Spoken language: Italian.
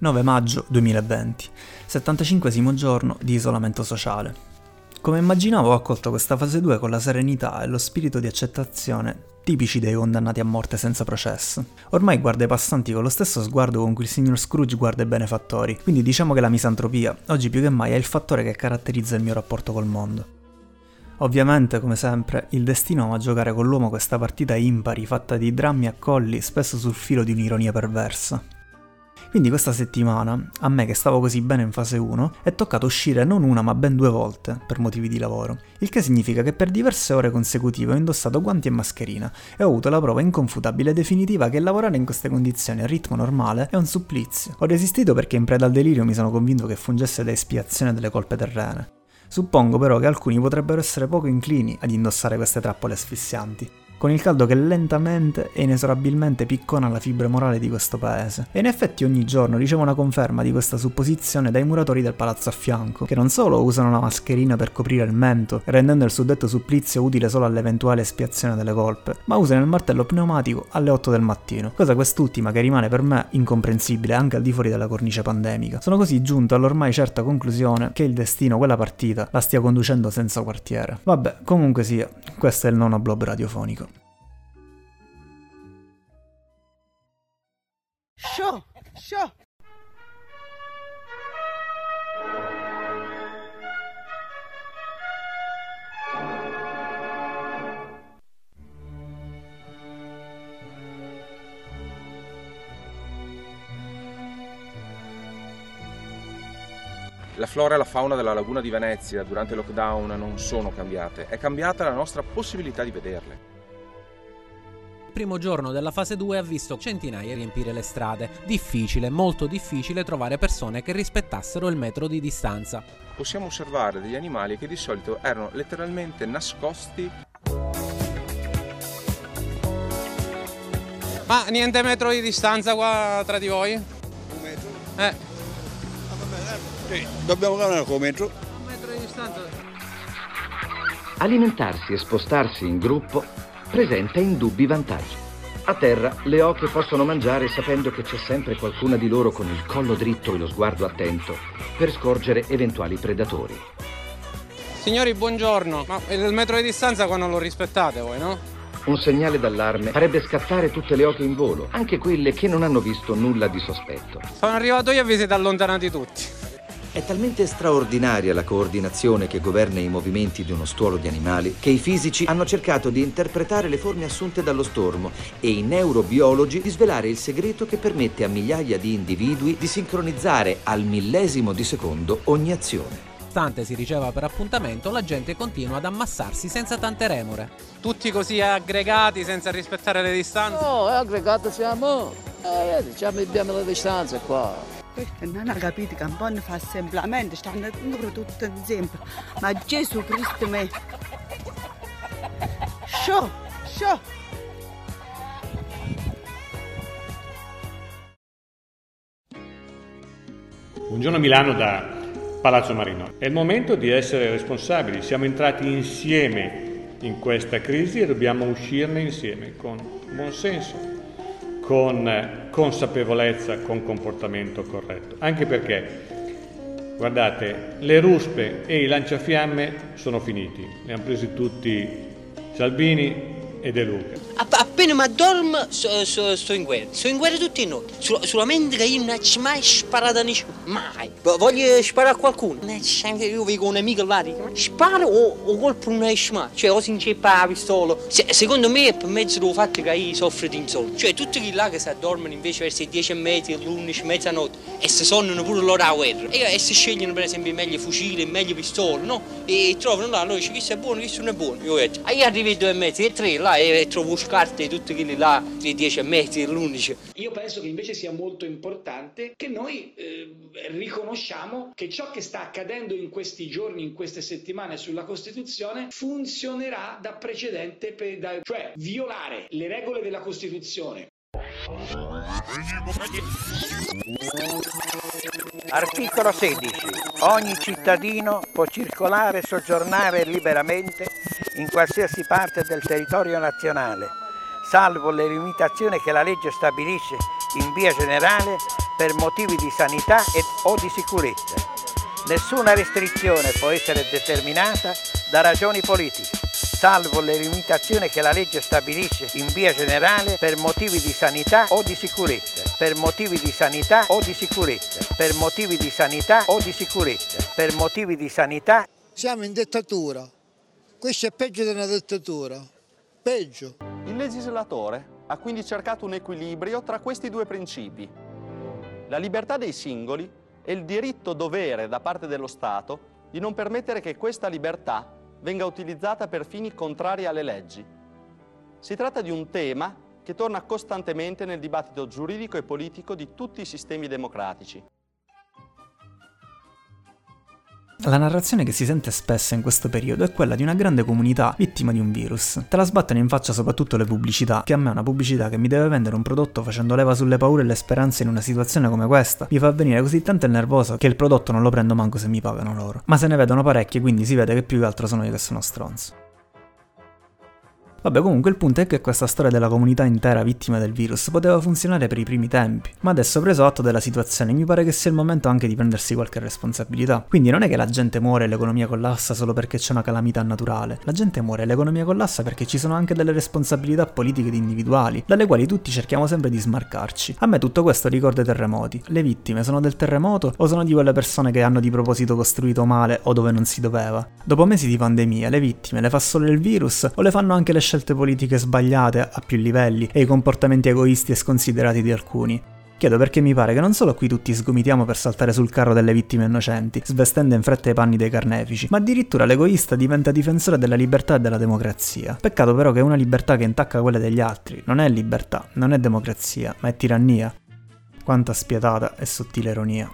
9 maggio 2020, 75 giorno di isolamento sociale. Come immaginavo ho accolto questa fase 2 con la serenità e lo spirito di accettazione tipici dei condannati a morte senza processo. Ormai guarda i passanti con lo stesso sguardo con cui il signor Scrooge guarda i benefattori, quindi diciamo che la misantropia, oggi più che mai, è il fattore che caratterizza il mio rapporto col mondo. Ovviamente, come sempre, il destino ama giocare con l'uomo questa partita impari fatta di drammi a colli, spesso sul filo di un'ironia perversa. Quindi questa settimana, a me che stavo così bene in fase 1, è toccato uscire non una ma ben due volte, per motivi di lavoro. Il che significa che per diverse ore consecutive ho indossato guanti e mascherina e ho avuto la prova inconfutabile e definitiva che lavorare in queste condizioni a ritmo normale è un supplizio. Ho resistito perché in preda al delirio mi sono convinto che fungesse da espiazione delle colpe terrene. Suppongo però che alcuni potrebbero essere poco inclini ad indossare queste trappole asfissianti con il caldo che lentamente e inesorabilmente piccona la fibra morale di questo paese. E in effetti ogni giorno ricevo una conferma di questa supposizione dai muratori del palazzo a fianco, che non solo usano una mascherina per coprire il mento, rendendo il suddetto supplizio utile solo all'eventuale espiazione delle colpe, ma usano il martello pneumatico alle 8 del mattino, cosa quest'ultima che rimane per me incomprensibile anche al di fuori della cornice pandemica. Sono così giunto all'ormai certa conclusione che il destino quella partita la stia conducendo senza quartiere. Vabbè, comunque sia, questo è il nono blob radiofonico. Show! Show! La flora e la fauna della laguna di Venezia durante il lockdown non sono cambiate, è cambiata la nostra possibilità di vederle primo giorno della fase 2 ha visto centinaia riempire le strade. Difficile, molto difficile trovare persone che rispettassero il metro di distanza. Possiamo osservare degli animali che di solito erano letteralmente nascosti. Ma niente metro di distanza qua tra di voi? Un metro? Eh. Ah, vabbè, eh. Dobbiamo camminare con un metro. Un metro di distanza. Alimentarsi e spostarsi in gruppo presenta indubbi vantaggi. A terra le oche possono mangiare sapendo che c'è sempre qualcuna di loro con il collo dritto e lo sguardo attento per scorgere eventuali predatori. Signori, buongiorno. Ma il metro di distanza qua non lo rispettate voi, no? Un segnale d'allarme farebbe scattare tutte le oche in volo, anche quelle che non hanno visto nulla di sospetto. Sono arrivato io e vi siete allontanati tutti. È talmente straordinaria la coordinazione che governa i movimenti di uno stuolo di animali che i fisici hanno cercato di interpretare le forme assunte dallo stormo e i neurobiologi di svelare il segreto che permette a migliaia di individui di sincronizzare al millesimo di secondo ogni azione. Nonostante si riceva per appuntamento, la gente continua ad ammassarsi senza tante remore. Tutti così aggregati senza rispettare le distanze? No, aggregati siamo. Eh, diciamo abbiamo le distanze qua non ha capito che un po' fa assemblamento, stanno tutti insieme. Ma Gesù Cristo me. Show, show. Buongiorno Milano da Palazzo Marino. È il momento di essere responsabili, siamo entrati insieme in questa crisi e dobbiamo uscirne insieme con buon senso, con consapevolezza, con comportamento corretto. Anche perché, guardate, le ruspe e i lanciafiamme sono finiti, ne hanno presi tutti Salvini e De Luca appena mi addormo sto, sto, sto, in guerra. Sto in guerra tutti noi. Sol- solamente che io non ci mai sparato a nessuno. Mai. Voglio sparare a qualcuno. Io vedo un amico là, dico, sparo o, o colpo non esce mai. Cioè o si inceppa la pistola. Se, secondo me è per mezzo del fatto che io soffro di insonnia. Cioè tutti quelli là che si addormono invece verso i 10 metri, l'11, mezzanotte e si sonnano pure loro a guerra. E, e si scegliono per esempio meglio fucile, meglio pistola, no? E trovano là, noi dice chi è buono, chi non è buono. Io ho detto, ah, io arrivo ai due metri e tre là e, e trovo scarpe tutti quelli là, i 10 metri, l'11. Io penso che invece sia molto importante che noi eh, riconosciamo che ciò che sta accadendo in questi giorni, in queste settimane sulla Costituzione funzionerà da precedente, per, da, cioè violare le regole della Costituzione. Articolo 16. Ogni cittadino può circolare e soggiornare liberamente in qualsiasi parte del territorio nazionale, salvo le limitazioni che la legge stabilisce in via generale per motivi di sanità e, o di sicurezza. Nessuna restrizione può essere determinata da ragioni politiche, salvo le limitazioni che la legge stabilisce in via generale per motivi di sanità o di sicurezza, per motivi di sanità o di sicurezza, per motivi di sanità o di sicurezza, per motivi di sanità. Siamo in dittatura. Questo è peggio di una dittatura. Peggio. Il legislatore ha quindi cercato un equilibrio tra questi due principi. La libertà dei singoli e il diritto-dovere da parte dello Stato di non permettere che questa libertà venga utilizzata per fini contrari alle leggi. Si tratta di un tema che torna costantemente nel dibattito giuridico e politico di tutti i sistemi democratici. La narrazione che si sente spesso in questo periodo è quella di una grande comunità vittima di un virus. Te la sbattono in faccia soprattutto le pubblicità, che a me una pubblicità che mi deve vendere un prodotto facendo leva sulle paure e le speranze in una situazione come questa mi fa venire così tanto il nervoso che il prodotto non lo prendo manco se mi pagano loro. Ma se ne vedono parecchie, quindi si vede che più che altro sono io che sono stronzo. Vabbè, comunque il punto è che questa storia della comunità intera vittima del virus poteva funzionare per i primi tempi, ma adesso preso atto della situazione mi pare che sia il momento anche di prendersi qualche responsabilità. Quindi non è che la gente muore e l'economia collassa solo perché c'è una calamità naturale, la gente muore e l'economia collassa perché ci sono anche delle responsabilità politiche ed individuali, dalle quali tutti cerchiamo sempre di smarcarci. A me tutto questo ricorda i terremoti. Le vittime sono del terremoto o sono di quelle persone che hanno di proposito costruito male o dove non si doveva? Dopo mesi di pandemia, le vittime le fa solo il virus o le fanno anche le scelte politiche sbagliate a più livelli e i comportamenti egoisti e sconsiderati di alcuni. Chiedo perché mi pare che non solo qui tutti sgomitiamo per saltare sul carro delle vittime innocenti, svestendo in fretta i panni dei carnefici, ma addirittura l'egoista diventa difensore della libertà e della democrazia. Peccato però che una libertà che intacca quelle degli altri non è libertà, non è democrazia, ma è tirannia. Quanta spietata e sottile ironia.